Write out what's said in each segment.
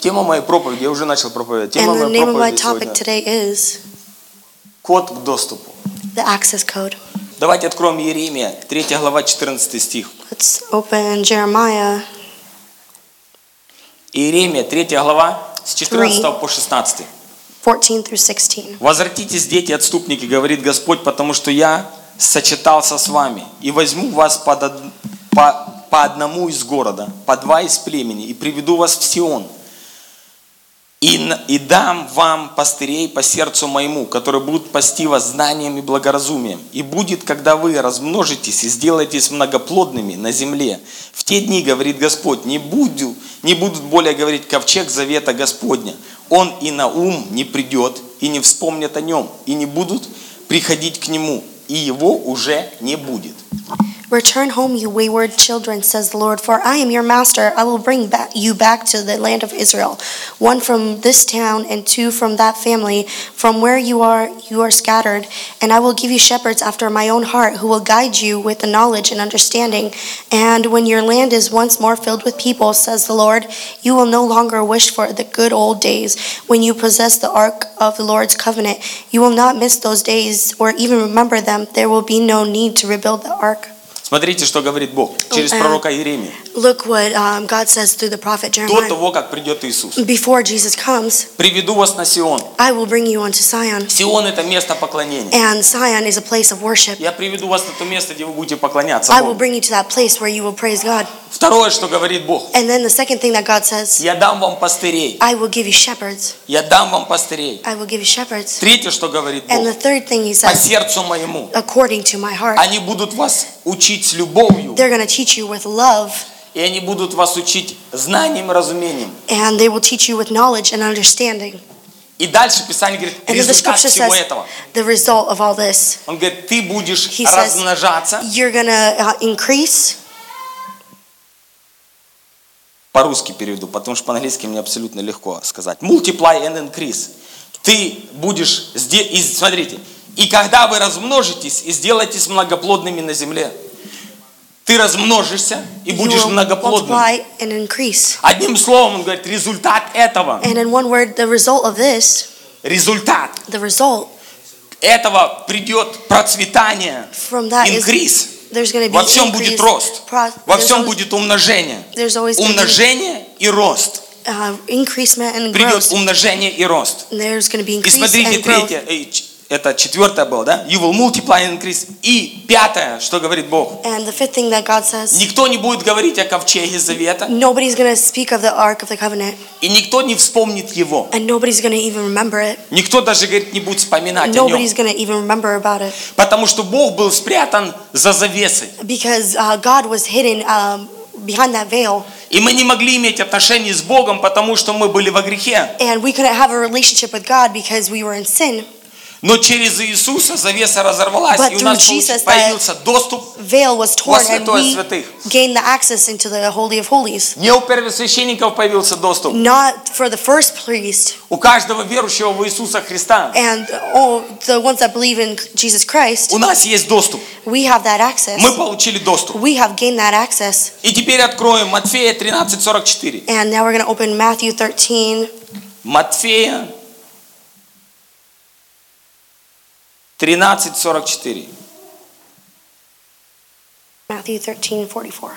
Тема моей проповеди, я уже начал проповедовать. Тема And the моей name of my проповеди topic сегодня today is – код к доступу. the access code. Давайте откроем Иеремия, 3 глава, 14 стих. Let's open Jeremiah Иеремия, 3 глава, с 14 по 16. 14 through 16. «Возвратитесь, дети, отступники, говорит Господь, потому что я сочетался с вами, и возьму вас под од- по, по одному из города, по два из племени, и приведу вас в Сион, и, и дам вам пастырей по сердцу моему, которые будут пасти вас знанием и благоразумием. И будет, когда вы размножитесь и сделаетесь многоплодными на земле. В те дни, говорит Господь, не, буду, не будут более говорить ковчег завета Господня. Он и на ум не придет, и не вспомнят о нем, и не будут приходить к нему, и его уже не будет. Return home, you wayward children, says the Lord, for I am your master. I will bring back you back to the land of Israel, one from this town and two from that family, from where you are you are scattered, and I will give you shepherds after my own heart, who will guide you with the knowledge and understanding. And when your land is once more filled with people, says the Lord, you will no longer wish for the good old days when you possess the ark of the Lord's covenant. You will not miss those days or even remember them. There will be no need to rebuild the ark. Смотрите, что говорит Бог через Э, пророка Иеремия. Look what um, God says through the prophet До Jeremiah. того, как придет Иисус. Before Jesus comes, Приведу вас на Сион. I will bring you onto Sion. Сион это место поклонения. And Sion is a place of worship. Я приведу вас на то место, где вы будете поклоняться I will Богу. bring you to that place where you will praise God. Второе, что говорит Бог. And then the second thing that God says, Я дам вам пастырей. I will give you shepherds. Я дам вам пастырей. I will give you shepherds. Третье, что говорит And the Бог. third thing he По says, сердцу моему. according to my heart. Они будут вас учить с любовью. They're going to teach you with love, И они будут вас учить знанием и разумением. and they will teach you with knowledge and understanding. И дальше Писание говорит, And результат всего says, этого. the result of all this, Он говорит, ты будешь He says, размножаться. you're going to uh, increase. По-русски переведу, потому что по-английски мне абсолютно легко сказать. Multiply and increase. Ты будешь, и смотрите, и когда вы размножитесь и сделаетесь многоплодными на земле, ты размножишься и будешь многоплодным. Одним словом, он говорит, результат этого, And in one word, the result of this, результат the result этого придет процветание, инкриз. Во всем будет рост, во всем будет умножение. Умножение и рост. uh, Придет умножение и рост. И смотрите, третье, это четвертое было, да? You will multiply and increase. И пятое, что говорит Бог. And the fifth thing that God says, Никто не будет говорить о ковчеге завета, nobody's to speak of the Ark of the Covenant, и никто не вспомнит его. and nobody's to even remember it. Никто даже, говорит, не будет вспоминать о нем. Nobody's to even remember about it Потому что Бог был спрятан за завесой. because uh, God was hidden um, behind that veil, И мы не могли иметь отношения с Богом, потому что мы были во грехе. and we couldn't have a relationship with God because we were in sin. Но через Иисуса завеса разорвалась, But и у нас Jesus, появился доступ Veil was torn, and святое we святых. gained the access into the Holy of Holies. Не у первосвященников появился доступ. Not for the first priest У каждого верующего в Иисуса Христа and all the ones that believe in Jesus Christ. у нас есть доступ. We have that access. Мы получили доступ. We have gained that access. И теперь откроем Матфея 13:44. And now we're going to open Matthew 13, Матфея 13:44. Matthew 13, 44.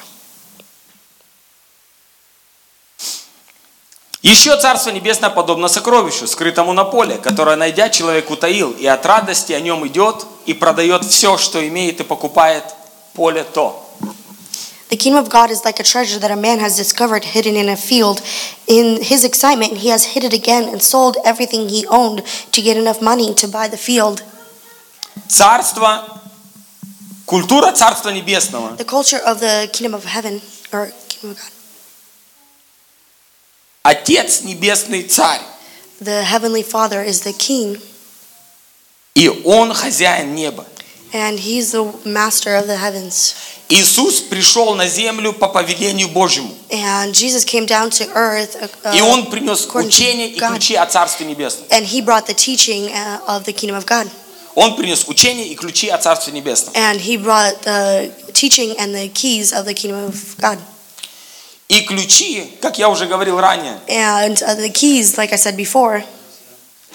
Еще Царство Небесное подобно сокровищу, скрытому на поле, которое, найдя, человек утаил, и от радости о нем идет и продает все, что имеет, и покупает поле то. The kingdom of God is like a treasure that a man has discovered hidden in a field. In his excitement, he has hid it again and sold everything he owned to get enough money to buy the field. Царство, культура Царства Небесного The culture of the kingdom of heaven, or kingdom of God. Отец Небесный Царь, The heavenly Father is the king, и Он хозяин неба. and he's the master of the heavens. Иисус пришел на землю по повелению Божьему. And Jesus came down to earth uh, И Он принес учение и ключи о Царстве Небесном. and he brought the teaching uh, of the kingdom of God. Он принес учение и ключи о Царстве Небесном. And he brought the teaching and the keys of the kingdom of God. И ключи, как я уже говорил ранее, And uh, the keys, like I said before,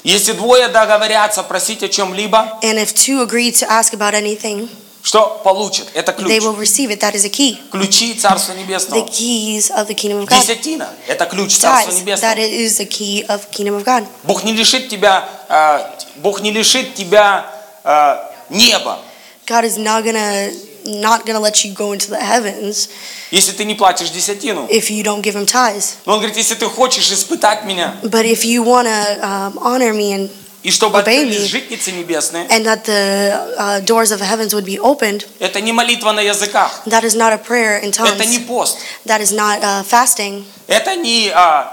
если двое договорятся просить о чем-либо, and if two agree to ask about anything, что получат? Это they ключ. will receive it. That is a key. Ключи Царства The Небесного. keys of the kingdom of God. Десятина – это ключ Царства Небесного. that is the key of kingdom of God. Бог не лишит тебя, э, Бог не лишит тебя э, неба, God is not gonna not gonna let you go into the heavens если ты не платишь десятину. if you don't give him tithes. Но он говорит, если ты хочешь испытать меня, But if you wanna um, honor me and и чтобы Obey открылись me. житницы небесные, and that the uh, doors of heavens would be opened, это не молитва на языках, that is not a prayer in это не tongues. пост, That is not uh, fasting. это не, а,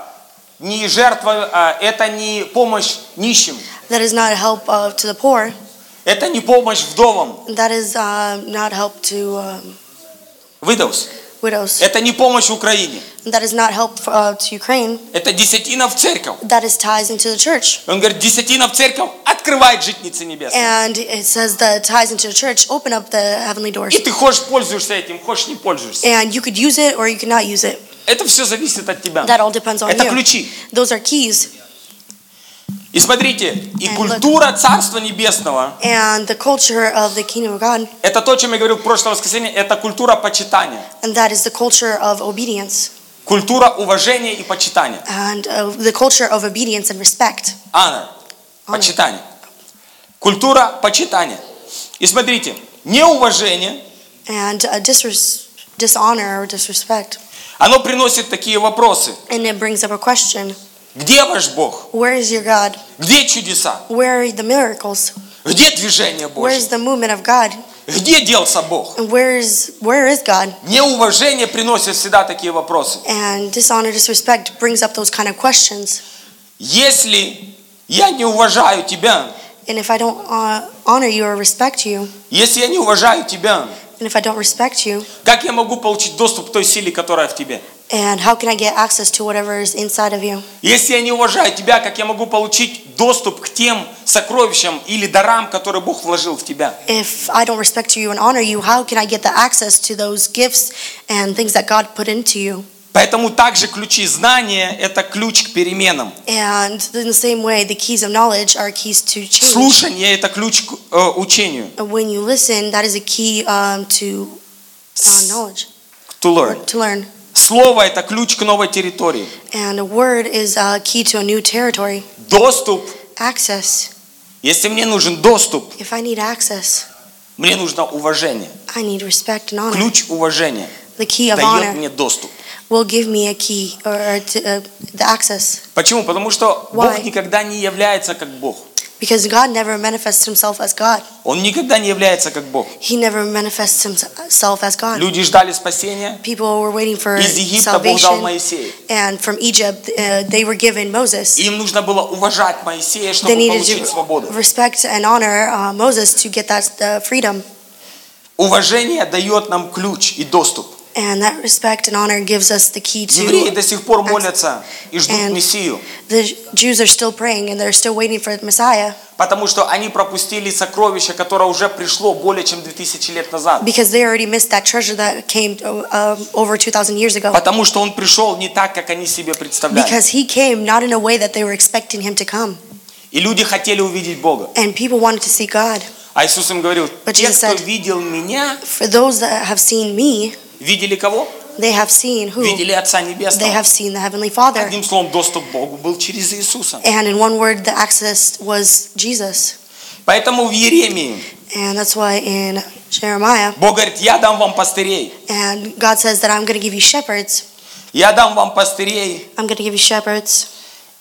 не жертва, а, это не помощь нищим, That is not help uh, to the poor. это не помощь вдовам, That is uh, not help to um, widows, widows. это не помощь Украине, That is not help uh, to Ukraine. это десятина в церковь. That is ties into the church. Он говорит, десятина в церковь открывает житницы небесные. And it says the ties into the church open up the heavenly doors. И ты хочешь пользуешься этим, хочешь не пользуешься. And you could use it or you could not use it. Это все зависит от тебя. That all depends on Это you. ключи. Those are keys. И смотрите, и культура Царства Небесного, это то, о чем я говорил в прошлое воскресенье, это культура почитания. Культура уважения и почитания. And uh, the culture of obedience and respect. Honor. Honor. Почитание. Культура почитания. И смотрите, неуважение, And uh, disres- dishonor or disrespect. оно приносит такие вопросы. And it brings up a question. Где ваш Бог? Where is your God? Где чудеса? Where are the miracles? Где движение Where is Божье? the movement of God? Где делся Бог? And where is where is God? Неуважение приносит всегда такие вопросы. And dishonor, disrespect brings up those kind of questions. Если я не уважаю тебя, And if I don't uh, honor you or respect you, если я не уважаю тебя, and if I don't respect you, как я могу получить доступ к той силе, которая в тебе? And how can I get access to whatever is inside of you? Если я не уважаю тебя, как я могу получить доступ к тем сокровищам или дарам, которые Бог вложил в тебя? If I don't respect you and honor you, how can I get the access to those gifts and things that God put into you? Поэтому также ключи знания – это ключ к переменам. And in the same way, the keys of knowledge are keys to change. Слушание – это ключ к э, учению. When you listen, that is a key um, to uh, knowledge, To learn. to learn. Слово – это ключ к новой территории. And a word is a key to a new territory. Доступ. Access. Если мне нужен доступ, If I need access, мне нужно уважение. I need respect and honor. Ключ уважения The key of дает honor мне доступ. will give me a key or, or to, uh, the access. Почему? Потому что Бог Why? никогда не является как Бог. Because God never manifests himself as God. Он никогда не является как Бог. He never manifests himself as God. Люди ждали спасения. People were waiting for Из Египта Бог дал. Моисея. And from Egypt, uh, they were given Moses. Им нужно было уважать Моисея, They чтобы needed получить свободу. to respect and honor uh, Moses to get that uh, freedom. Уважение дает нам ключ и доступ. And that respect and honor gives us the key Евреи to. до сих пор молятся и ждут And- Мессию, The Jews are still praying and they're still waiting for the Messiah потому что они пропустили сокровище, которое уже пришло более чем 2000 лет назад. because they already missed that treasure that came uh, over 2,000 years ago. Потому что он пришел не так, как они себе представляли. Because he came not in a way that they were expecting him to come. И люди хотели увидеть Бога. And people wanted to see God. А Иисус им говорил, But те, Jesus кто said- видел меня, For those that have seen me, видели кого? they have seen who? Видели Отца They Небесного. have seen the Heavenly Father. Одним словом, доступ к Богу был через Иисуса. And in one word, the access was Jesus. Поэтому в Еремии And that's why in Jeremiah, Бог говорит, я дам вам пастырей. and God says that I'm going to give you shepherds. Я дам вам пастырей, I'm going to give you shepherds.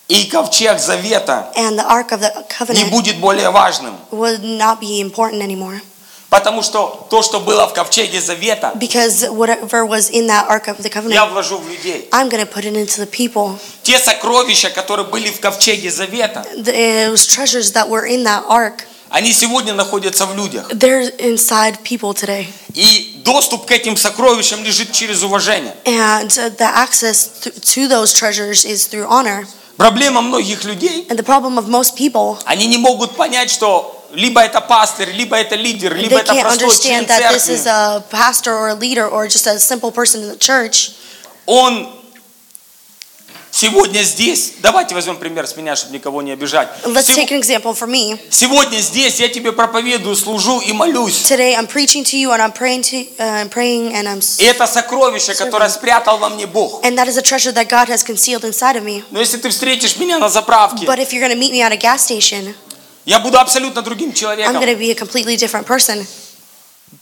и ковчег завета And the Ark of the не Covenant будет более важным. would not be important anymore. Потому что то, что было в ковчеге завета, Because whatever was in that Ark of the я Covenant, вложу в людей. I'm going to put it into the people. Те сокровища, которые были в ковчеге завета, Those treasures that were in that Ark, они сегодня находятся в людях. they're inside people today. И доступ к этим сокровищам лежит через уважение. And uh, the access to those treasures is through honor. Проблема многих людей, And the problem of most people, они не могут понять, что либо это пастор, либо это лидер, либо это простой член церкви. Он Сегодня здесь, давайте возьмем пример с меня, чтобы никого не обижать. Let's Сего- take an example for me. Сегодня здесь я тебе проповедую, служу и молюсь. Today I'm preaching to you and I'm praying to uh, praying and I'm И это сокровище, которое спрятал во мне Бог. and that is a treasure that God has concealed inside of me. Но если ты встретишь меня на заправке, But if you're going to meet me at a gas station, я буду абсолютно другим I'm человеком. going to be a completely different person.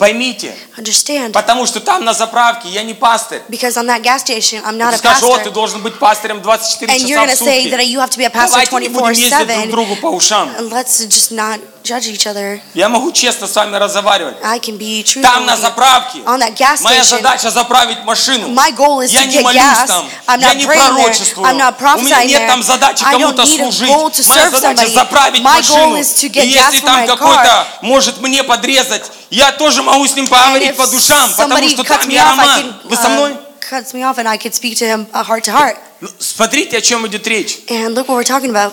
Поймите, Understand? потому что там на заправке я не пастырь. Because on that gas station, I'm not Ты a скажешь, о, ты pastor. должен быть пастырем 24 And you're часа going в to say that сутки. you have to be a pastor Давайте не будем ездить друг 24/7. другу по ушам. Let's just not judge each other. Я могу честно с вами разговаривать. I can be truthful. Там на заправке On that gas моя station, задача заправить машину. my goal is Я to не get молюсь gas. там, I'm я не пророчествую. I'm not У меня нет там задачи кому-то служить. Моя задача заправить My машину. goal is to И get если gas for там какой-то может мне подрезать, я тоже могу с ним поговорить по душам, потому что там я роман. Вы со мной? uh, cuts me off and I could speak to him uh, heart to heart. Ну, Смотрите, о чем идет речь. And look what we're talking about.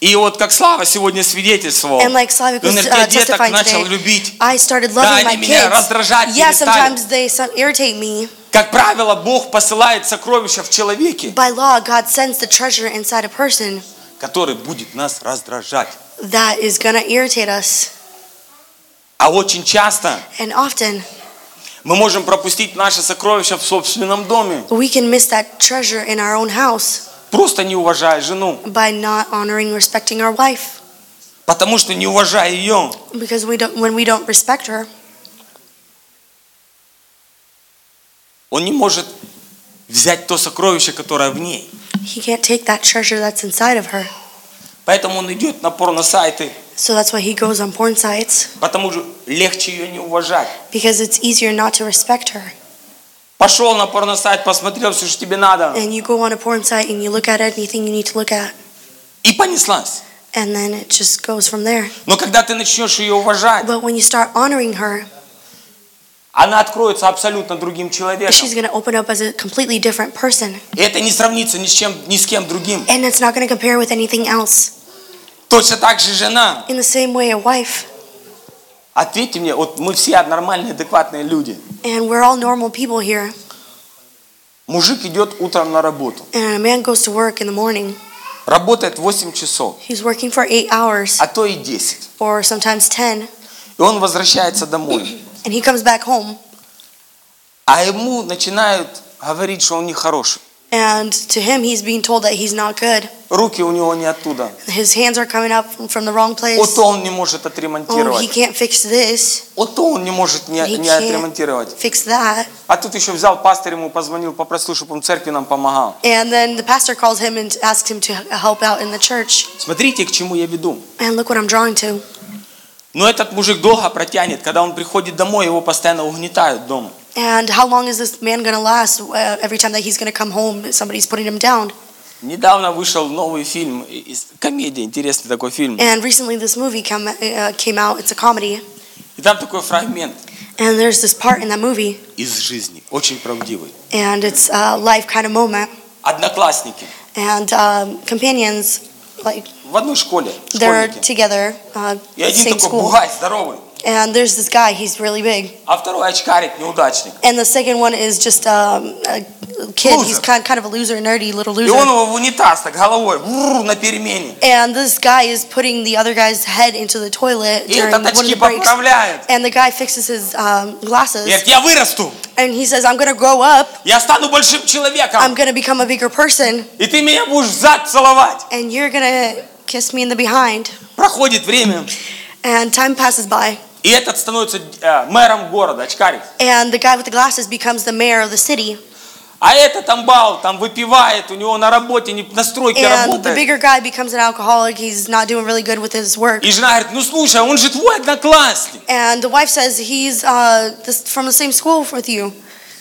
И вот как Слава сегодня свидетельствовал, And like was uh, деток начал любить. I started Да, loving my они меня kids. раздражать Yeah, sometimes they some, irritate me. Как правило, Бог посылает сокровища в человеке, By law, God sends the treasure inside a person который будет нас раздражать. that is to irritate us. А очень часто And often, мы можем пропустить наше сокровище в собственном доме, we can miss that treasure in our own house просто не уважая жену, by not honoring, respecting our wife. потому что не уважая ее, Because we don't, when we don't respect her, он не может взять то сокровище, которое в ней. he can't take that treasure that's inside of her. Поэтому он идет на порно-сайты, So that's why he goes on porn sites, потому что легче ее не уважать. because it's easier not to respect her. Пошел на порно-сайт, посмотрел все, что тебе надо, And you go on a porn site and you look at anything you need to look at, и понеслась. and then it just goes from there. Но когда ты начнешь ее уважать, But when you start honoring her, она откроется абсолютно другим человеком. she's to open up as a completely different person. И это не сравнится ни с, чем, ни с кем другим. And it's not to compare with anything else. Точно так же жена. In the same way, a wife, Ответьте мне, вот мы все нормальные, адекватные люди. and we're all normal people here, Мужик идет утром на работу. and a man goes to work in the morning. Работает 8 часов, He's working for eight hours а то и 10. or sometimes 10, И он возвращается домой. and he comes back home. А ему начинают говорить, что он нехороший. And to him, he's being told that he's not good. Руки у него не оттуда. His hands are coming up from the wrong place. Вот он не может Oh, he отремонтировать. can't fix this, Вот он не может не, не отремонтировать. fix that. А тут еще взял пастор ему, позвонил, попросил, чтобы он церкви нам помогал. And then the pastor calls him and asks him to help out in the church. Смотрите, к чему я веду. And look what I'm drawing to. Но этот мужик долго протянет. Когда он приходит домой, его постоянно угнетают дома. And how long is this man going to last uh, every time that he's going to come home? Somebody's putting him down. Недавно вышел новый фильм, из- комедия, интересный такой фильм. And recently, this movie come, uh, came out. It's a comedy. И там такой фрагмент And there's this part in that movie, из жизни, очень правдивый. and it's a life kind of moment. Одноклассники And um, companions, like, в одной школе, they're школьники. together, uh, И один same такой school. бугай, здоровый, And there's this guy, he's really big. а второй очкарик, неудачник. And the second one is just um, a kid. He's Loser. kind, kind of a loser, nerdy little И loser. он его в унитаз так головой вррр, на перемене. And this guy is putting the other guy's head into the toilet И during этот one of очки the breaks. поправляет. And the guy fixes his um, glasses. Говорит, я вырасту, And he says, I'm going to grow up. я стану большим I'm человеком, going to become a bigger person. и ты меня будешь в зад целовать. And you're going to kiss me in the behind. Проходит время, And time passes by. И этот становится э, мэром города, очкарик. And the guy with the glasses becomes the mayor of the city. А этот амбал там выпивает, у него на работе, не, на стройке And the работает. bigger guy becomes an alcoholic. He's not doing really good with his work. И жена говорит, ну слушай, он же твой одноклассник. And the wife says, he's uh, this, from the same school with you.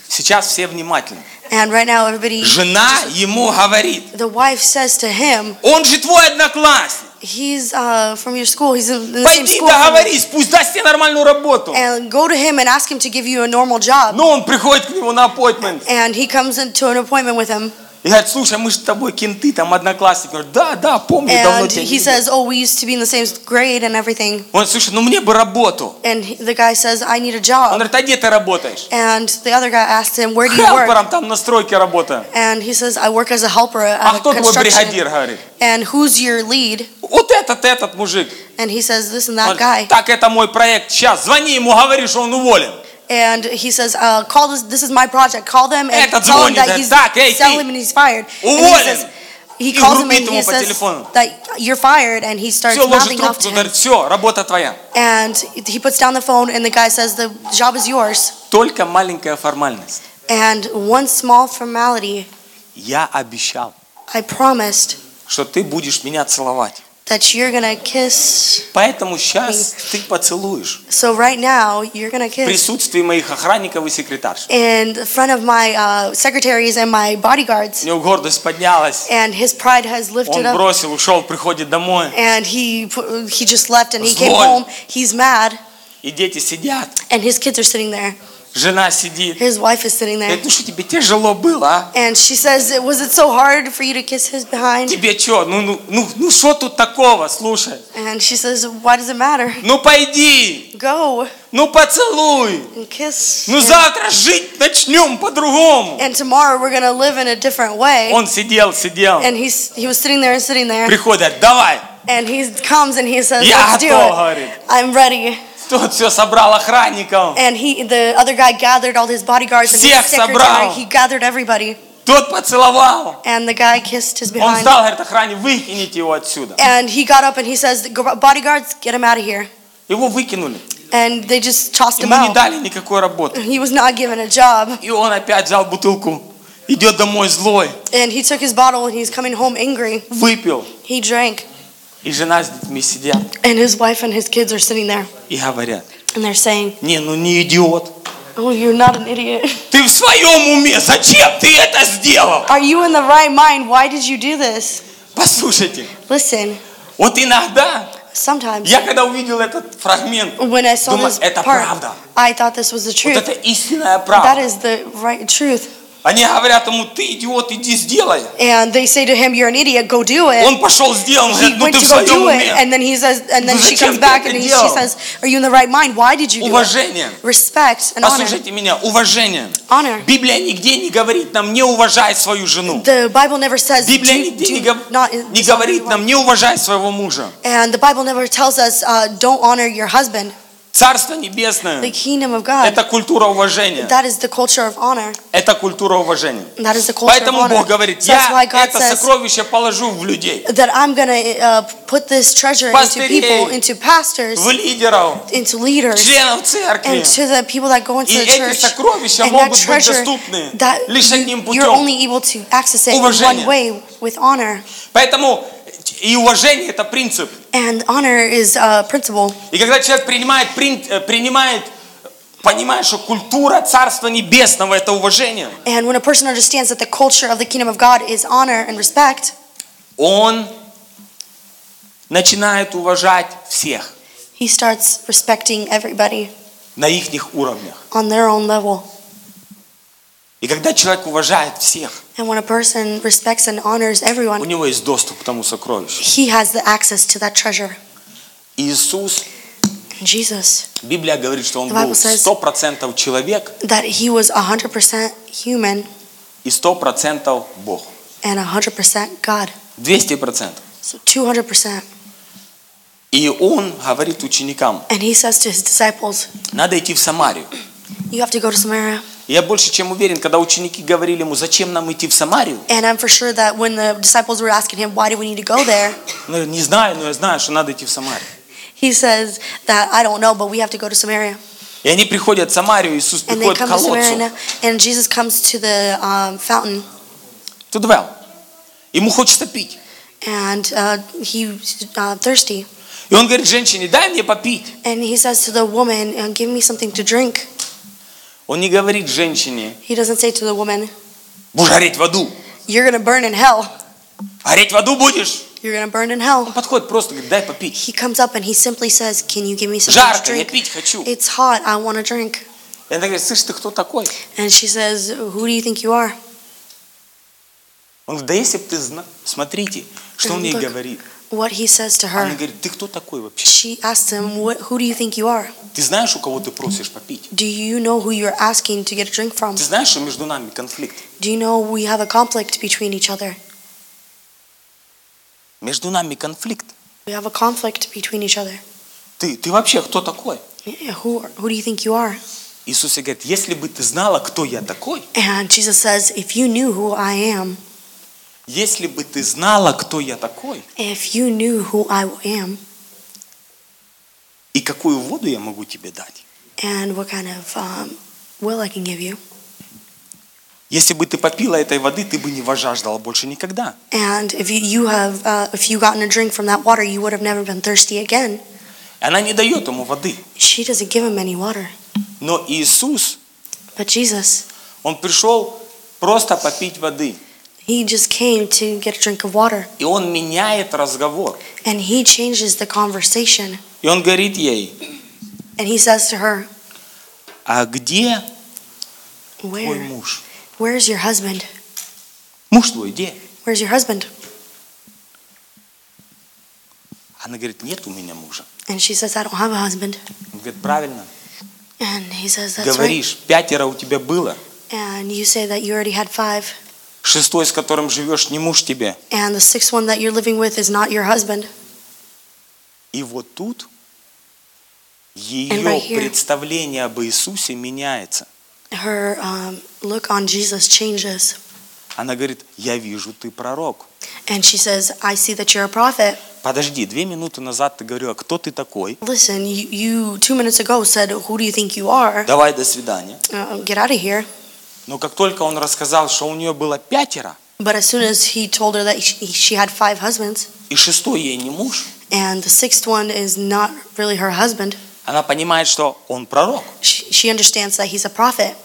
Сейчас все внимательны. And right now, everybody, Жена ему говорит, the wife says to him, он же твой одноклассник. he's uh, from your school. He's in the same Пойди school. from you. договорись, пусть даст тебе нормальную работу. And go to him and ask him to give you a normal job. Но он приходит к нему на appointment. And he comes into an appointment with him. И говорит, слушай, мы же с тобой кенты, там одноклассники. Говорит, да, да, помню, давно тебя he видел». says, Oh, we used to be in the same grade and everything. Он, слушай, ну мне бы работу. And he- the guy says, I need a Он job. говорит, а где ты работаешь? And the other guy asked him, Where do you work? Хелпером там на стройке работаю. And he says, I work as a helper А at a кто твой бригадир, говорит? And who's your lead? Вот этот, этот мужик. And he says, This and Он that говорит, guy. так, это мой проект. Сейчас, звони ему, говори, что он уволен. And he says, uh, call this, this is my project. Call them and Этот tell him звонит, that говорит, he's, «Так, эй, tell ты, him and he's fired. And he уволен!» says, he И calls him грубит and ему he по says телефону. that you're fired and he starts Все, ложит mouthing off трубку, to him. говорит, все, работа твоя. And he puts down the phone and the guy says, the job is yours. Только маленькая формальность. And one small formality, Я обещал, I promised что ты будешь меня целовать. that you're gonna kiss. Поэтому сейчас ты поцелуешь So right now, you're gonna в kiss. присутствии моих охранников и секретарш. In front of my uh, secretaries and my У bodyguards. него гордость поднялась. And his pride has lifted Он up. бросил, ушел, приходит домой. and he pu- he just left and he came Злой. home he's mad И дети сидят. and his kids are sitting there Жена сидит. his wife is sitting there Говорит, ну что тебе тяжело было, а? and she says was it so hard for you to kiss his behind Тебе что? Ну, ну, ну, ну что тут такого? Слушай. and she says why does it matter Ну пойди. go Ну поцелуй. and kiss Ну and, завтра жить начнем по-другому. and tomorrow we're gonna live in a different way Он сидел, сидел. and he's he was sitting there and sitting there Приходят, давай. and he comes and he says Я let's do готов, it говорит. I'm ready Тот все собрал охранников. and he the other guy gathered all his bodyguards and his Всех secretary собрал. he gathered everybody Тот поцеловал. and the guy kissed his Он behind встал, говорит, охране, выкините его отсюда. And he got up and he says, "Go- bodyguards, get him out of here. Его выкинули. And they just tossed him Ему не out. дали никакой работы. He was not given a job. И он опять взял бутылку. Идет домой злой. And he took his bottle and he's coming home angry. Выпил. He drank. И жена с детьми сидят And his wife and his kids are sitting there. и говорят, And they're saying, не, ну не идиот. Oh, you're not an idiot. Ты в своем уме, зачем ты это сделал? Are you in the right mind? Why did you do this? Послушайте, Listen, вот иногда, sometimes я когда увидел этот фрагмент, when I saw думаю, this это part, правда. I thought this was the Вот truth. это истинная That правда. is the right truth. Они говорят ему, ты идиот, иди сделай. And they say to him, You're an idiot, go do it. Он пошел, сделал, он he говорит, ну went ты в to go своем do it, уме. and then he says, and then Ну she зачем comes ты back это and he, she делал? says, "Are you in the right mind? Why did you do it?" Уважение. Respect and honor. Послушайте меня, уважение. Honor. Библия нигде не говорит нам, не уважай свою жену. The Bible never says Библия do, нигде не, do гов- not не говорит нам, не уважай своего мужа. and the Bible never tells us uh, don't honor your husband. Царство The Небесное kingdom of God. это культура уважения. That is the culture of honor. Это культура уважения. That is the culture Поэтому of honor. Бог говорит, So я это says сокровище положу в людей, that I'm gonna uh, put this treasure into Пастырей. people, into pastors, в лидеров, into leaders, членов церкви. and to the people that go into И the эти church. сокровища And that могут быть treasure, доступны that лишь одним you- you're путем. only able to access it in Уважение. one way, with honor. Поэтому и уважение это принцип. And honor is a principle. И когда человек принимает, прин- э, принимает понимает, что культура Царства Небесного это уважение, And when a person understands that the culture of the kingdom of God is honor and respect, он начинает уважать всех he starts respecting everybody на их уровнях. on their own level. И когда человек уважает всех, And when a person respects and honors у everyone, него есть доступ к тому сокровищу. he has the access to that treasure. Иисус, Jesus, Библия говорит, что он был says- 100% человек that he was 100% human и 100% Бог. and 100% God. 200%. So 200%. И он говорит ученикам, And he says to his disciples, надо идти в Самарию. You have to go to Samaria. Я больше чем уверен, когда ученики говорили ему, зачем нам идти в Самарию, And I'm for sure that when the disciples were asking him, Why do we need to go there? говорит, не знаю, но я знаю, что надо идти в Самарию. He says that I don't know, but we have to go to Samaria. И они приходят в Самарию, Иисус And приходит к to колодцу, and Jesus comes to the um, fountain, тут well. Ему хочется пить. and uh, he's uh, thirsty. И он говорит женщине, дай мне попить. And he says to the woman, uh, Give me something to drink. Он не говорит женщине, He doesn't say to the woman, будешь гореть в аду. You're to burn in hell. Гореть в аду будешь? You're to burn in hell. Он подходит просто, говорит, дай попить. He comes up and he simply says, Can you give me to Жарко, я drink? пить хочу. И It's hot. I want drink. она говорит, слышь, ты кто такой? And she says, Who do you think you are? Он говорит, да если бы ты знал, смотрите, что он ей говорит. What he says to Она her. говорит, ты кто такой вообще? She asks him, what, Who do you think you are? Ты знаешь, у кого ты просишь попить? Do you know who you're asking to get a drink from? Ты знаешь, что между нами конфликт? Do you know we have a conflict between each other? Между нами конфликт. We have a conflict between each other. Ты, ты вообще кто такой? Yeah, who, who do you think you are? Иисус ей говорит, если бы ты знала, кто я такой, And Jesus says, If you knew who I am, Если бы ты знала, кто я такой, if you knew who I am, и какую воду я могу тебе дать, and what kind of um, will I can give you, если бы ты попила этой воды, ты бы не возжаждала больше никогда. and if you, you have, uh, if you gotten a drink from that water, you would have never been thirsty again. Она не дает ему воды. She doesn't give him any water. Но Иисус, But Jesus, Он пришел просто попить воды. he just came to get a drink of water. И Он меняет разговор. And he changes the conversation. И Он говорит ей, And he says to her, а где твой Where? муж? Where's your husband? Муж твой где? Where's your husband? Она говорит, нет у меня мужа. And she says, I don't have a husband. Он говорит, правильно. And he says, That's right. Говоришь, пятеро у тебя было. And you say that you already had five. Шестой, с которым живешь, не муж тебе. And the sixth one that you're living with is not your husband. И вот тут ее right here. представление об Иисусе меняется. Her um, look on Jesus changes. Она говорит, я вижу, ты пророк. And she says, I see that you're a prophet. Подожди, две минуты назад ты говорила, кто ты такой? Listen, you, you two minutes ago said, Who do you think you are? Давай, до свидания. Uh, get out of here. Но как только он рассказал, что у нее было пятеро, But as soon as he told her that she, she had five husbands, и шестой ей не муж, and the sixth one is not really her husband, она понимает, что он пророк. she, she understands that he's a prophet.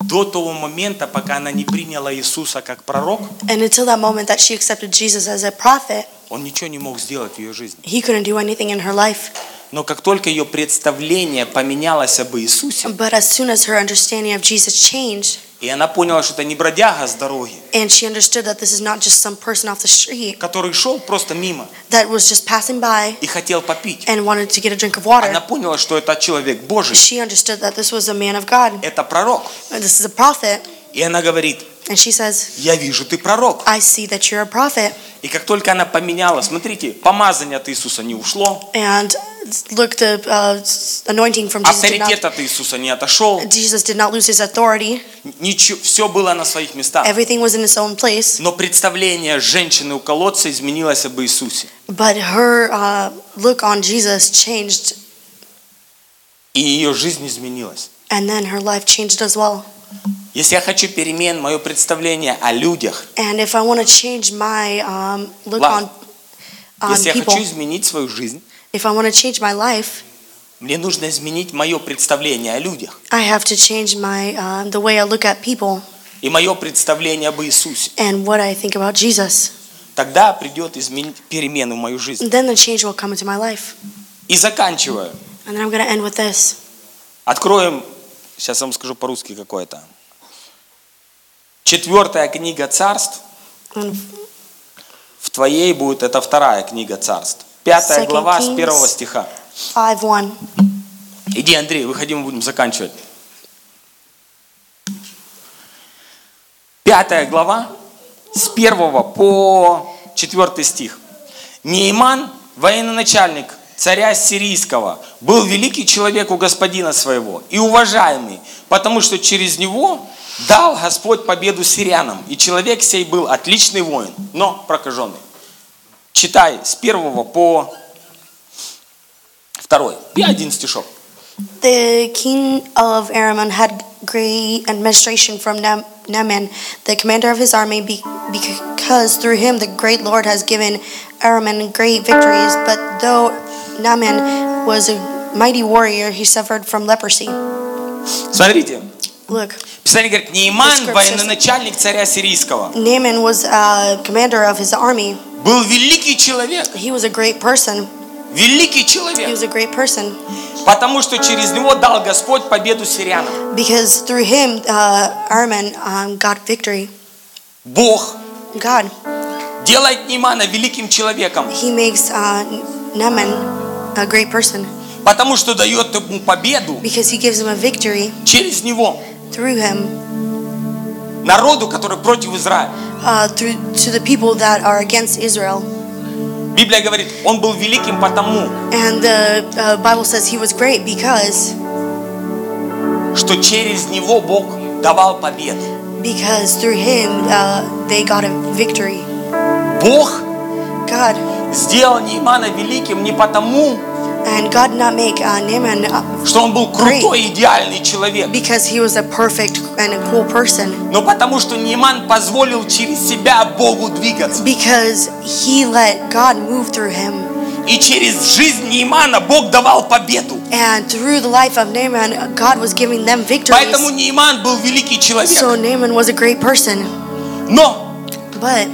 До того момента, пока она не приняла Иисуса как пророк, And until that moment that she accepted Jesus as a prophet, он ничего не мог сделать в ее жизни. he couldn't do anything in her life. Но как только ее представление поменялось об Иисусе, But as soon as her understanding of Jesus changed, и она поняла, что это не бродяга с дороги, and she understood that this is not just some person off the street который шел просто мимо that was just passing by и хотел попить. and wanted to get a drink of water, Она поняла, что это человек Божий, she understood that this was a man of God, это пророк. and this is a prophet, И она говорит, and she says, я вижу, ты пророк. I see that you're a prophet. И как только она поменяла, смотрите, помазание от Иисуса не ушло, And look, the uh, anointing from Jesus did not, авторитет от Иисуса не отошел, Jesus did not lose his authority. ничего, все было на своих местах. Everything was in its own place. Но представление женщины у колодца изменилось об Иисусе. But her uh, look on Jesus changed, И ее жизнь изменилась. and then her life changed as well. Если я хочу перемен, мое представление о людях, And if I want to change my um, look on on если я people, хочу изменить свою жизнь, if I want to change my life, мне нужно изменить мое представление о людях I have to change my uh, the way I look at people и мое представление об Иисусе. and what I think about Jesus. Тогда придет изменить перемены в мою жизнь. Then the change will come into my life. И заканчиваю. And then I'm to end with this. Откроем, сейчас вам скажу по-русски какое-то. Четвертая книга царств, в твоей будет это вторая книга царств. Пятая глава с первого стиха. 5:1. Иди, Андрей, выходи, мы будем заканчивать. Пятая глава с первого по четвертый стих. Нейман, военачальник царя сирийского, был великий человек у господина своего и уважаемый, потому что через него дал Господь победу сирянам, и человек сей был отличный воин, но прокаженный. Читай с первого по второй. И один стишок. The king of Aram had great administration from Nam- Naaman, the commander of his army, be- because through him the great Lord has given Aram great victories. But though Naaman was a mighty warrior, he suffered from leprosy. Смотрите, Look, Писание говорит, Нейман, The scripture военачальник царя сирийского, Naaman was a commander of his army. Был великий человек, He was a great person. великий He человек, was a great person потому что через него дал Господь победу сирянам. because through him, uh, Arman um, got victory. Бог God. делает Неймана великим человеком, He makes uh, Naaman a great person потому что дает ему победу because he gives him a victory через него through him народу, который против Израиля. uh, through to the people that are against Israel. Библия говорит, он был великим потому, And the uh, Bible says he was great because что через него Бог давал победу. because through him uh, they got a victory. Бог God сделал Неймана великим не потому, and God did not make uh, Naaman uh, что он был крутой, идеальный человек, because he was a perfect and a cool person, но потому что Нейман позволил через себя Богу двигаться. because he let God move through him. И через жизнь Неймана Бог давал победу. And through the life of Naaman, uh, God was giving them Поэтому victories. Нейман был великий человек. So Naaman was a great person. Но, But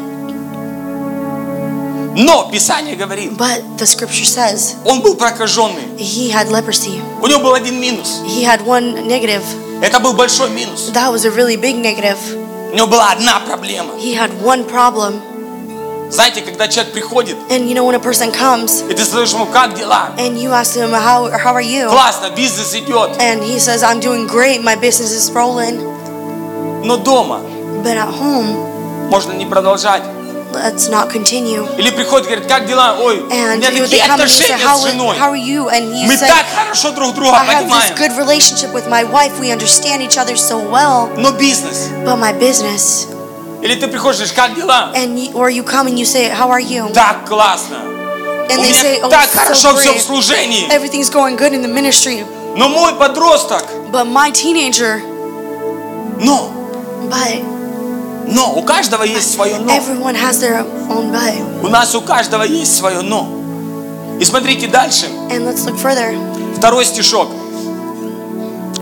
но Писание говорит, but the scripture says он был прокаженный. he had leprosy. У него был один минус. He had one negative. Это был большой минус. That was a really big negative. У него была одна проблема. He had one problem. Знаете, когда человек приходит, And you know when a person comes и ты слышишь ему, как дела? and you ask him how how are you? Классно, бизнес идет. And he says I'm doing great. My business is rolling. Но дома But at home, можно не продолжать. let's not continue. Или приходит, говорит, как дела? Ой, у And меня you know, they такие come and you say, отношения how, с женой. how are you? And he Мы said, так хорошо друг друга I have this понимаем. good relationship with my wife. We understand each other so well. Но бизнес. But my business, Или ты приходишь, говоришь, как дела? and you, or you come and you say, how are you? Так классно. And У they say, меня oh, так so хорошо все в great. служении. Everything's going good in the ministry. Но мой подросток, But my teenager, но, but но, у каждого есть свое но. everyone has their own but. У нас у каждого есть свое но. И смотрите дальше. And let's look further. Второй стишок.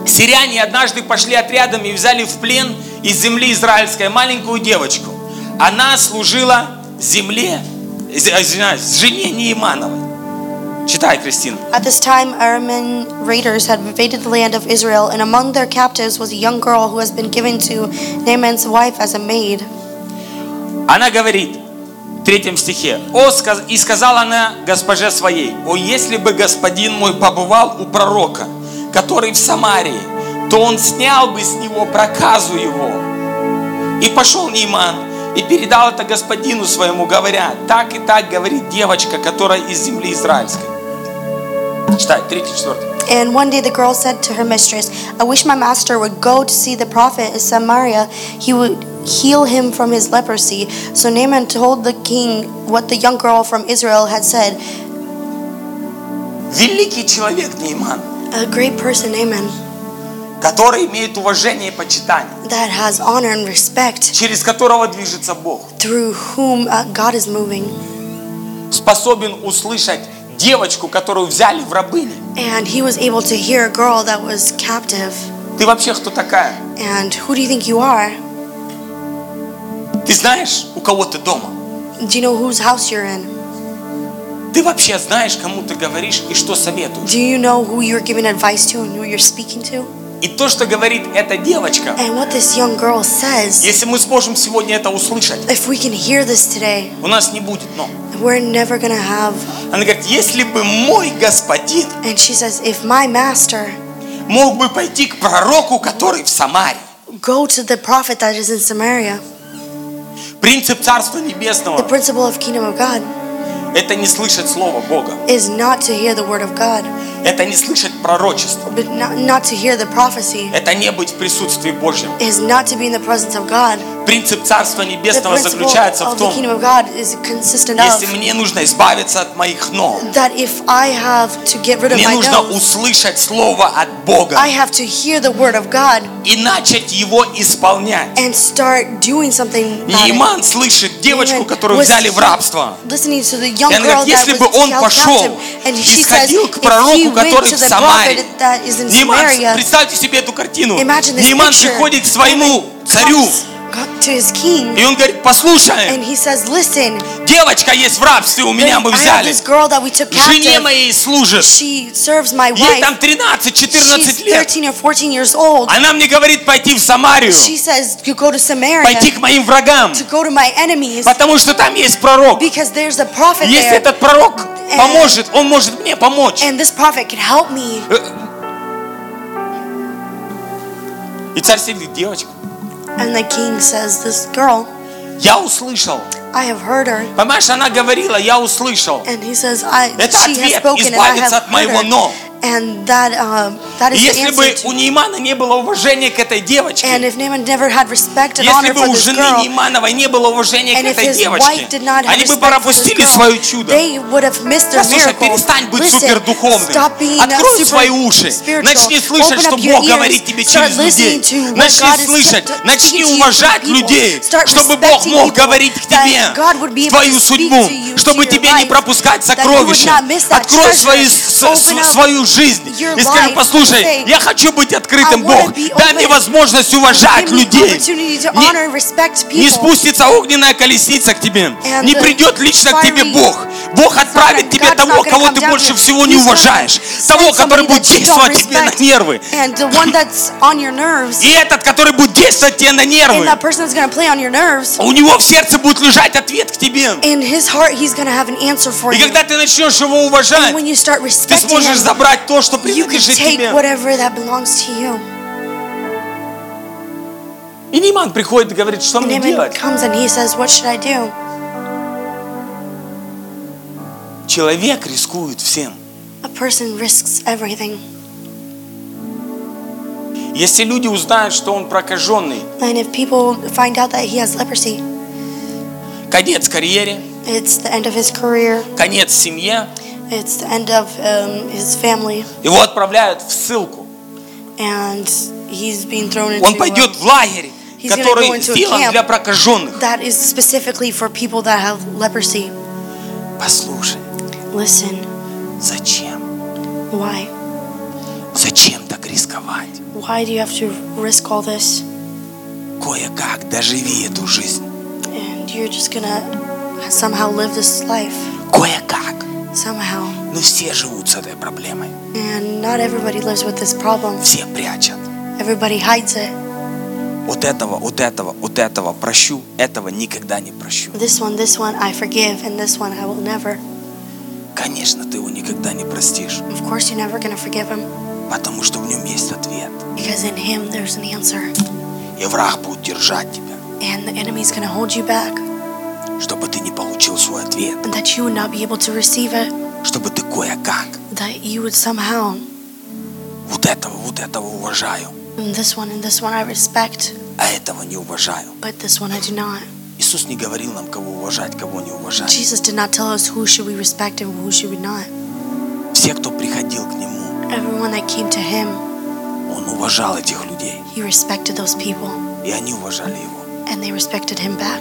Сиряне однажды пошли отрядами и взяли в плен из земли израильской маленькую девочку. Она служила земле, из- извиняюсь, жене Неимановой. Читай, Кристина. At this time, Aramean raiders had invaded the land of Israel, and among their captives was a young girl who has been given to Naaman's wife as a maid. Она говорит в третьем стихе, «О, и сказала она госпоже своей, о, если бы господин мой побывал у пророка, который в Самарии, то он снял бы с него проказу его. И пошел Нейман и передал это господину своему, говоря, так и так говорит девочка, которая из земли израильской. Читай, третий, четвертый. And one day the girl said to her mistress, I wish my master would go to see the prophet in Samaria. He would heal him from his leprosy. So Naaman told the king what the young girl from Israel had said. Великий человек Нейман, A great person, Naaman, который имеет уважение и почитание, that has honor and respect, через которого движется Бог. through whom uh, God is moving. способен услышать девочку, которую взяли в рабыни. And he was able to hear a girl that was captive. Ты вообще кто такая? And who do you think you are? Ты знаешь, у кого ты дома? Do you know whose house you're in? Ты вообще знаешь, кому ты говоришь и что советуешь? Do you know who you're giving advice to and who you're speaking to? И то, что говорит эта девочка, And what this young girl says, если мы сможем сегодня это услышать, if we can hear this today, у нас не будет но. we're never gonna have. Она говорит, если бы мой господин And she says, if my master мог бы пойти к пророку, который в Самаре, go to the prophet that is in Samaria, принцип Царства the Небесного principle of kingdom of God – это не слышать Слово Бога, is not to hear the word of God, это не слышать пророчество, but not, not to hear the prophecy, это не быть в присутствии Божьем. is not to be in the presence of God. Принцип Царства Небесного заключается в том, Если мне нужно избавиться от моих «но», that if I have to get rid of мне нужно услышать Слово от Бога и начать его исполнять. Нейман слышит девочку, которую взяли в рабство. И она говорит, если бы он пошел и сходил к пророку, который в Самаре. Нейман, представьте себе эту картину. Нейман приходит к своему царю, God- to his king, И он говорит, послушай, and he says, "Listen, девочка есть в рабстве, у меня мы I have взяли. this girl that we took Жене моей служит. She serves my Ей там wife. 13-14 She's лет. 13 or 14 years old. Она мне говорит пойти в Самарию, She says to go to Samaria, пойти к моим врагам, to go to my enemies, потому что там есть пророк. because there's a prophet Если there, этот пророк поможет, он может мне помочь. and this prophet can help me. И царь сидит, девочка. And the king says, "This girl, Я услышал. I have heard her." Понимаешь, она говорила, я услышал. And he says, "I." Это She has ответ, spoken, and I избавиться have от моего heard her. «но». And that, uh, that is если бы у Неймана не было уважения к этой And девочке, if Naaman never had respect and если honor бы for у this жены girl, Неймановой не было уважения and к if этой his девочке, wife did not have они бы respect for this пропустили girl, свое чудо. they would have missed their Послушай, miracle. перестань быть Listen, супердуховным. stop being Открой super свои уши. spiritual. Начни слышать, Open что up your Бог ears. говорит тебе Start через людей. listening to what Начни слышать, начни to you уважать through people. людей, Start чтобы Бог respecting мог people, говорить к that тебе God would be able твою to speak судьбу, to you, чтобы to your тебе не life, пропускать that you would сокровища. not miss that Открой treasure. свои, с- Open с- up свою жизнь и life послушай, я хочу быть открытым, Бог. Дай мне возможность уважать людей. Не- Не спустится огненная колесница к тебе. Не придет лично к тебе Бог. Бог отправит тебе того, кого ты больше всего не уважаешь. Того, который будет действовать тебе на нервы. И этот, который будет действовать тебе на нервы. У него в сердце будет лежать ответ к тебе. И когда ты начнешь его уважать, ты сможешь him, забрать то, что принадлежит тебе. И Ниман приходит и говорит, что мне делать? says? Человек рискует всем. A person risks everything. Если люди узнают, что он прокаженный, And if people find out that he has leprosy, конец карьере, it's the end of his career. конец семье, It's the end of um, his family. его отправляют в ссылку. And he's being thrown into Он пойдет в лагерь, He's gonna который go into a сделан camp. для прокаженных. that is specifically for people that have leprosy. Послушай, Listen, зачем? why? Зачем так рисковать? Why do you have to risk all this? Кое-как доживи эту жизнь. And you're just gonna somehow live this life. Кое-как. Somehow. Но все живут с этой проблемой. And not everybody lives with this problem. Все прячут. Everybody hides it. Вот этого, вот этого, вот этого прощу, этого никогда не прощу. This one, this one I forgive, and this one I will never. Конечно, ты его никогда не простишь, Of course, you're never gonna forgive him потому что в нем есть ответ. because in him there's an answer. И враг будет держать тебя, And the enemy's gonna hold you back, чтобы ты не получил свой ответ, that you would not be able to receive it, чтобы ты кое-как that you would somehow, вот этого, вот этого уважаю, and this one and this one I respect, а этого не уважаю. but this one I do not. Иисус не говорил нам, кого уважать, кого не уважать. Jesus did not tell us who should we respect and who should we not. Все, кто приходил к Нему, Everyone that came to him, Он уважал этих людей, he respected those people, и они уважали Его. and they respected him back.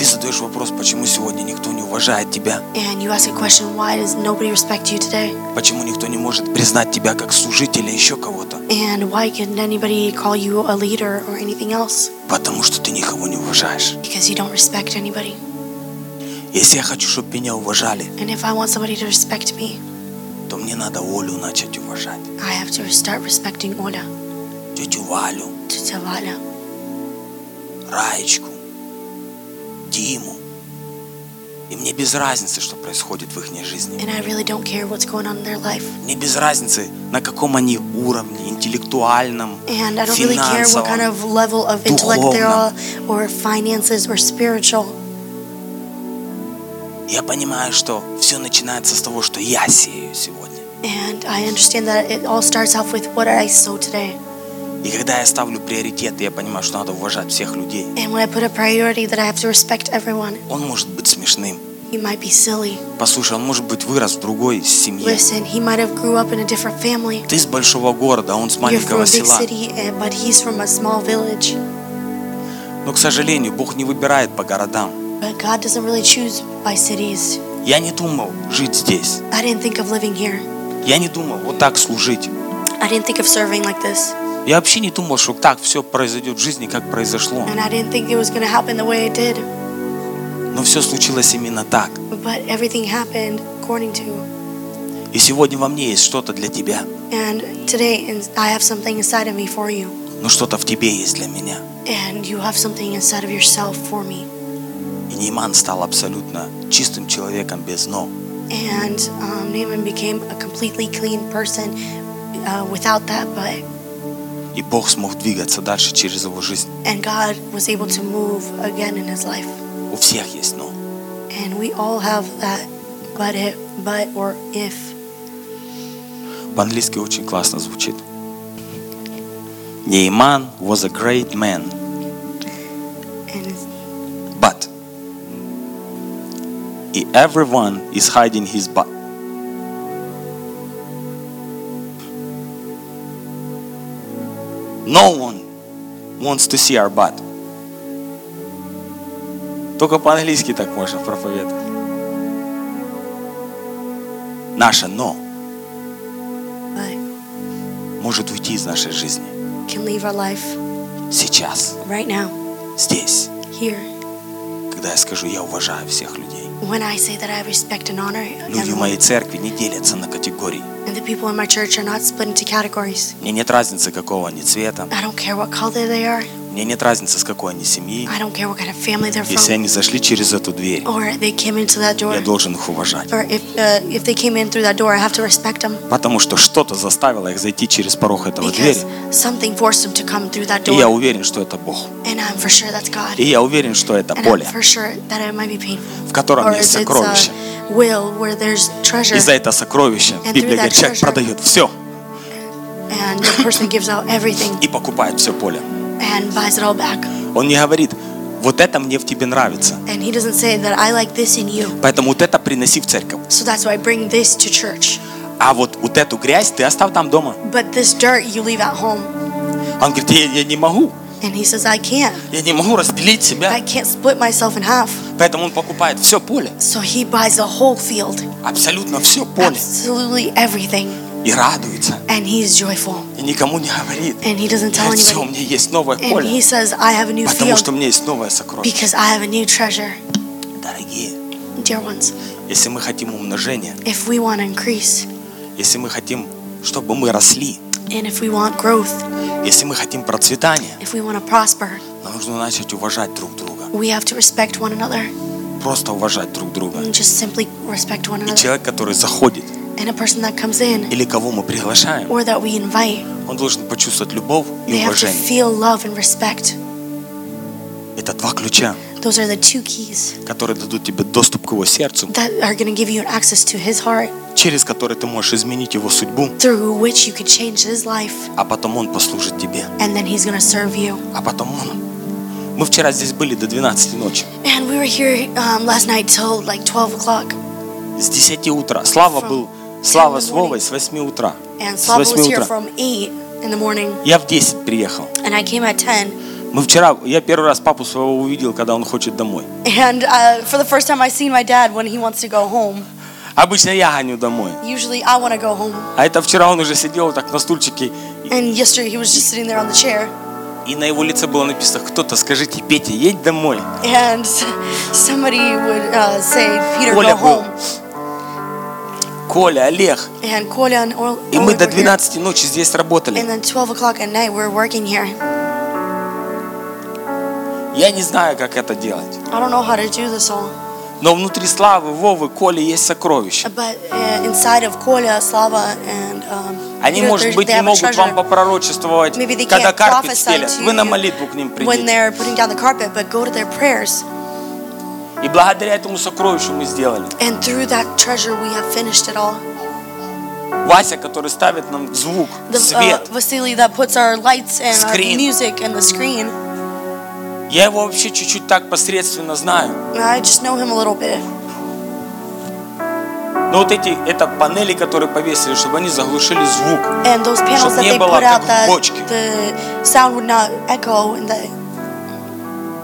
Ты задаешь вопрос, почему сегодня никто не уважает тебя, And you ask a question, why does nobody respect you today? почему никто не может признать тебя как служителя, еще кого-то, And why can anybody call you a leader or anything else? потому что ты никого не уважаешь. Because you don't respect anybody. Если я хочу, чтобы меня уважали, And if I want somebody to respect me, то мне надо Олю начать уважать, I have to start respecting Ola, тетю Валю, Tita Vala, Раечку, Диму. И мне без разницы, что происходит в их жизни. really. Мне без разницы, на каком они уровне, интеллектуальном, really kind финансовом. of of or or spiritual. Я понимаю, что все начинается с того, что я сею сегодня. And I understand that it all starts off with what I sow today. И когда я ставлю приоритеты, я понимаю, что надо уважать всех людей. And when I put a priority that I have to respect everyone, Он может быть смешным. he might be silly. Послушай, он может быть вырос в другой семье. Listen, he might have grew up in a different family. Ты из большого города, а он с You're from маленького a big села. city, but he's from a small village. Но, к сожалению, Бог не выбирает по городам. But God doesn't really choose by cities. Я не думал жить здесь. I didn't think of living here. Я не думал вот так служить. I didn't think of serving like this. Я вообще не думал, что так все произойдет в жизни, как произошло. Но все случилось именно так. И сегодня во мне есть что-то для тебя. Но что-то в тебе есть для меня. И Нейман стал абсолютно чистым человеком без «но». And um, Naaman became a completely clean person uh, without that but. И Бог смог двигаться дальше через его жизнь. And God was able to move again in his life. У всех есть «но». And we all have that but it, but or if. По-английски очень классно звучит. Нейман was a great man, And it's- but и everyone is hiding his butt. No one wants to see our butt. Только по-английски так можно проповедовать. Наше «но» может уйти из нашей жизни can leave our life сейчас, right now, здесь, here. когда я скажу, я уважаю всех людей. When I say that I respect and honor Люди в everyone, моей церкви не делятся на категории. and the people in my church are not split into categories. Мне нет разницы, какого они цвета. I don't care what color they are. Мне нет разницы, с какой они семьи. Если они зашли через эту дверь, я должен их уважать. uh, Потому что что-то заставило их зайти через порог этого двери. И я уверен, что это Бог. И я уверен, что это поле, в котором есть сокровище. И за это сокровище Библия говорит, человек продает все и покупает все поле. and buys it all back. Он не говорит, вот это мне в тебе нравится, And he doesn't say that I like this in you, поэтому вот это приноси в церковь. so that's why I bring this to church. А вот, вот эту грязь ты оставь там дома. But this dirt you leave at home. Он говорит, я, я не могу, And he says, I can't. я не могу разделить I себя. can't split myself in half. Поэтому он покупает все поле, So he buys the whole field, абсолютно все поле, absolutely everything, И радуется, and he's joyful. и никому не говорит. And he doesn't tell Говорит, все, у anybody. меня есть новое And he поле, says, I have a new потому field что у меня есть новое сокровище. because I have a new treasure. Дорогие, Dear ones, если мы хотим умножения, if we want increase, если мы хотим, чтобы мы росли, and if we want growth, если мы хотим процветания, if we want to prosper, нам нужно начать уважать друг друга. we have to respect one another Просто уважать друг друга. and just simply respect one И another. человек, который заходит, Или кого мы приглашаем, or that we invite, он должен почувствовать любовь и уважение. feel love and respect. Это два ключа, Those are the two keys которые дадут тебе доступ к его сердцу, that are going to give you access to his heart через который ты можешь изменить его судьбу, а потом он послужит тебе, and then he's going to serve you. а потом он. Мы вчера здесь были до 12 ночи, And we were here um, last night till like 12 o'clock. с 10 утра. Слава From был, Слава 10 с Вовой с 8 утра. С Slava 8 was here утра. from 8 in the morning. Я в 10 приехал. And I came at 10. Мы вчера, я первый раз папу своего увидел, когда он хочет домой. And uh, for the first time, I seen my dad when he wants to go home. Обычно я гоню домой. Usually, I want to go home. А это вчера он уже сидел так на стульчике, And yesterday, he was just sitting there on the chair. и на его лице было написано, кто-то скажите, Петя, едь домой. And somebody would uh, say, Peter, Коля go был. Коля, Олег. And Kolya and Or- И мы Oleg до were here. 12 ночи здесь работали. And then 12 o'clock at night, we're working here. Я не знаю, как это делать. I don't know how to do this all. Но внутри Славы, Вовы, Коли есть сокровища. But uh, inside of Kolya, Slava, and um, Они, может быть, не могут вам попророчествовать, когда карпет стелят. Вы на молитву к ним придите. И благодаря этому сокровищу мы сделали. And through that treasure, we have finished it all. Вася, который ставит нам звук, The, uh, свет. Vasily that puts our lights and our music and the screen. Я его вообще чуть-чуть так посредственно знаю. I just know him a little bit. Но вот эти, это панели, которые повесили, чтобы они заглушили звук. And those panels Чтоб that не было put out как в бочке. the sound would not echo, and the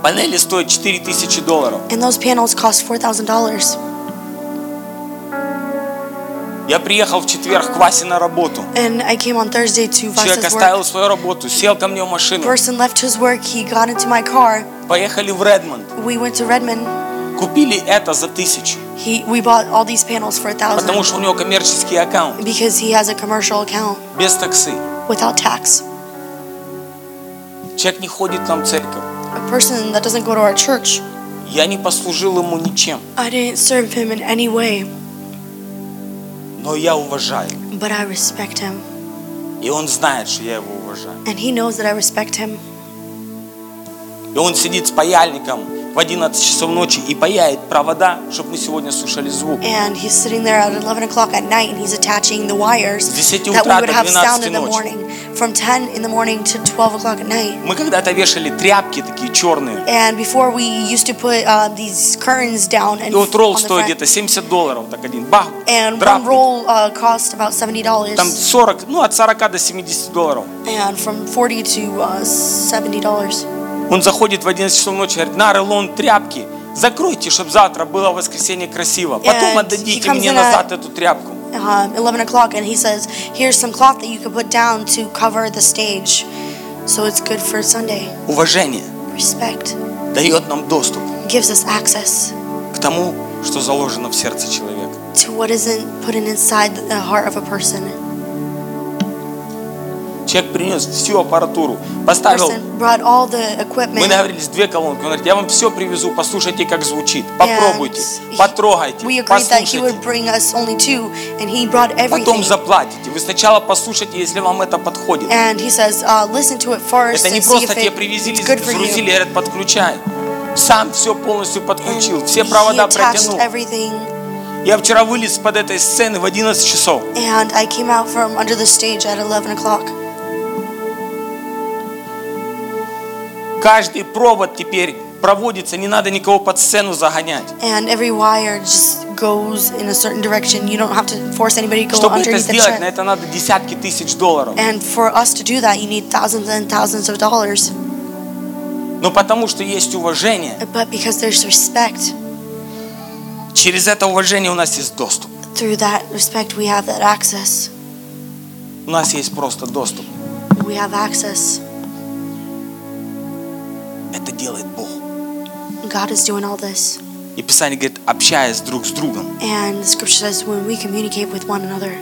Панели стоят 4000 долларов. and those panels cost four thousand dollars. Я приехал в четверг к Васе на работу. And I came on Thursday to Человек оставил work. свою работу, сел ко мне в машину. Person left his work. He got into my car. Поехали в Редмонд. We went to Redmond. Купили это за тысячу. He we bought all these panels for a Потому thousand что у него коммерческий аккаунт. because he has a commercial account Без таксы. without tax. Человек не ходит нам в церковь. A person that doesn't go to our church. Я не послужил ему ничем. I didn't serve him in any way, Но я уважаю. but I respect him, И он знает, что я его уважаю. and he knows that I respect him. И он сидит с паяльником в 11 часов ночи и паяет провода, чтобы мы сегодня слушали звук. And he's sitting there at 11 o'clock at night, and he's attaching the wires С 10 that we утра would до have sound 12 in the ночи. morning, From 10 in the morning to 12 o'clock at night. Мы когда-то вешали тряпки такие черные. And before we used to put uh, these curtains down and И вот ролл стоит где-то 70 долларов, так один. Бах, And one драпнуть. roll uh, cost about seventy dollars, Там 40, ну от 40 до 70 долларов. and from forty to uh, seventy dollars. Он заходит в 11 часов ночи, говорит, на рулон тряпки, закройте, чтобы завтра было воскресенье красиво. Потом And отдадите мне назад эту тряпку. Um, Eleven o'clock, and he says, "Here's some cloth that you can put down to cover the stage, so it's good for Sunday." Уважение Respect дает нам доступ gives us access к тому, что заложено в сердце человека. to what isn't put in inside the heart of a person. Человек принес всю аппаратуру, поставил, мы договорились две колонки, он говорит, я вам все привезу, послушайте, как звучит, попробуйте, потрогайте, послушайте. two, Потом заплатите. Вы сначала послушайте, если вам это подходит. Says, uh, first Это не просто тебе привезли, загрузили, говорят, подключай. Сам все полностью подключил, все провода протянул. everything, Я вчера вылез под этой сцены в 11 часов. and I came out from under the stage at 11 o'clock. Каждый провод теперь проводится, не надо никого под сцену загонять. And every wire just goes in a certain direction. You don't have to force anybody to go Чтобы это сделать, на это надо десятки тысяч долларов. And for us to do that, you need thousands and thousands of dollars. Но потому что есть уважение, But because there's respect, через это уважение у нас есть доступ. through that respect, we have that access. У нас есть просто доступ. We have access. Делает Бог. God is doing all this. И Писание говорит, общаясь друг с другом. And the scripture says when we communicate with one another.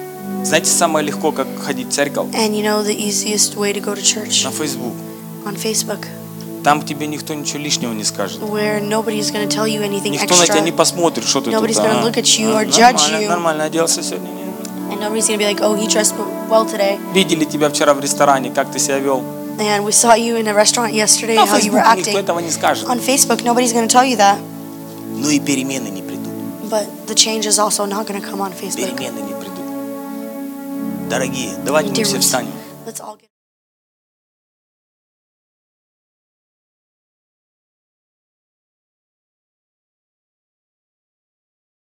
Знаете, самое легко, как ходить в церковь? And you know the easiest way to go to church На Facebook. on Facebook, Там тебе никто ничего лишнего не скажет. where nobody's going to tell you anything Никто на тебя не extra. посмотрит, что ты тут. Nobody's gonna а, look at you а, or judge you. Нормально оделся сегодня. And nobody's going to be like, oh, he dressed well today. Видели тебя вчера в ресторане, как ты себя вел. And we saw you in a restaurant yesterday, На how you were Фейсбуке никто acting. этого не скажет. On Facebook, nobody's going to tell you that. Но и перемены не придут. But the change is also not going to come on Facebook. Перемены не придут. Дорогие, давайте мы Dear все ones, встанем. Let's all get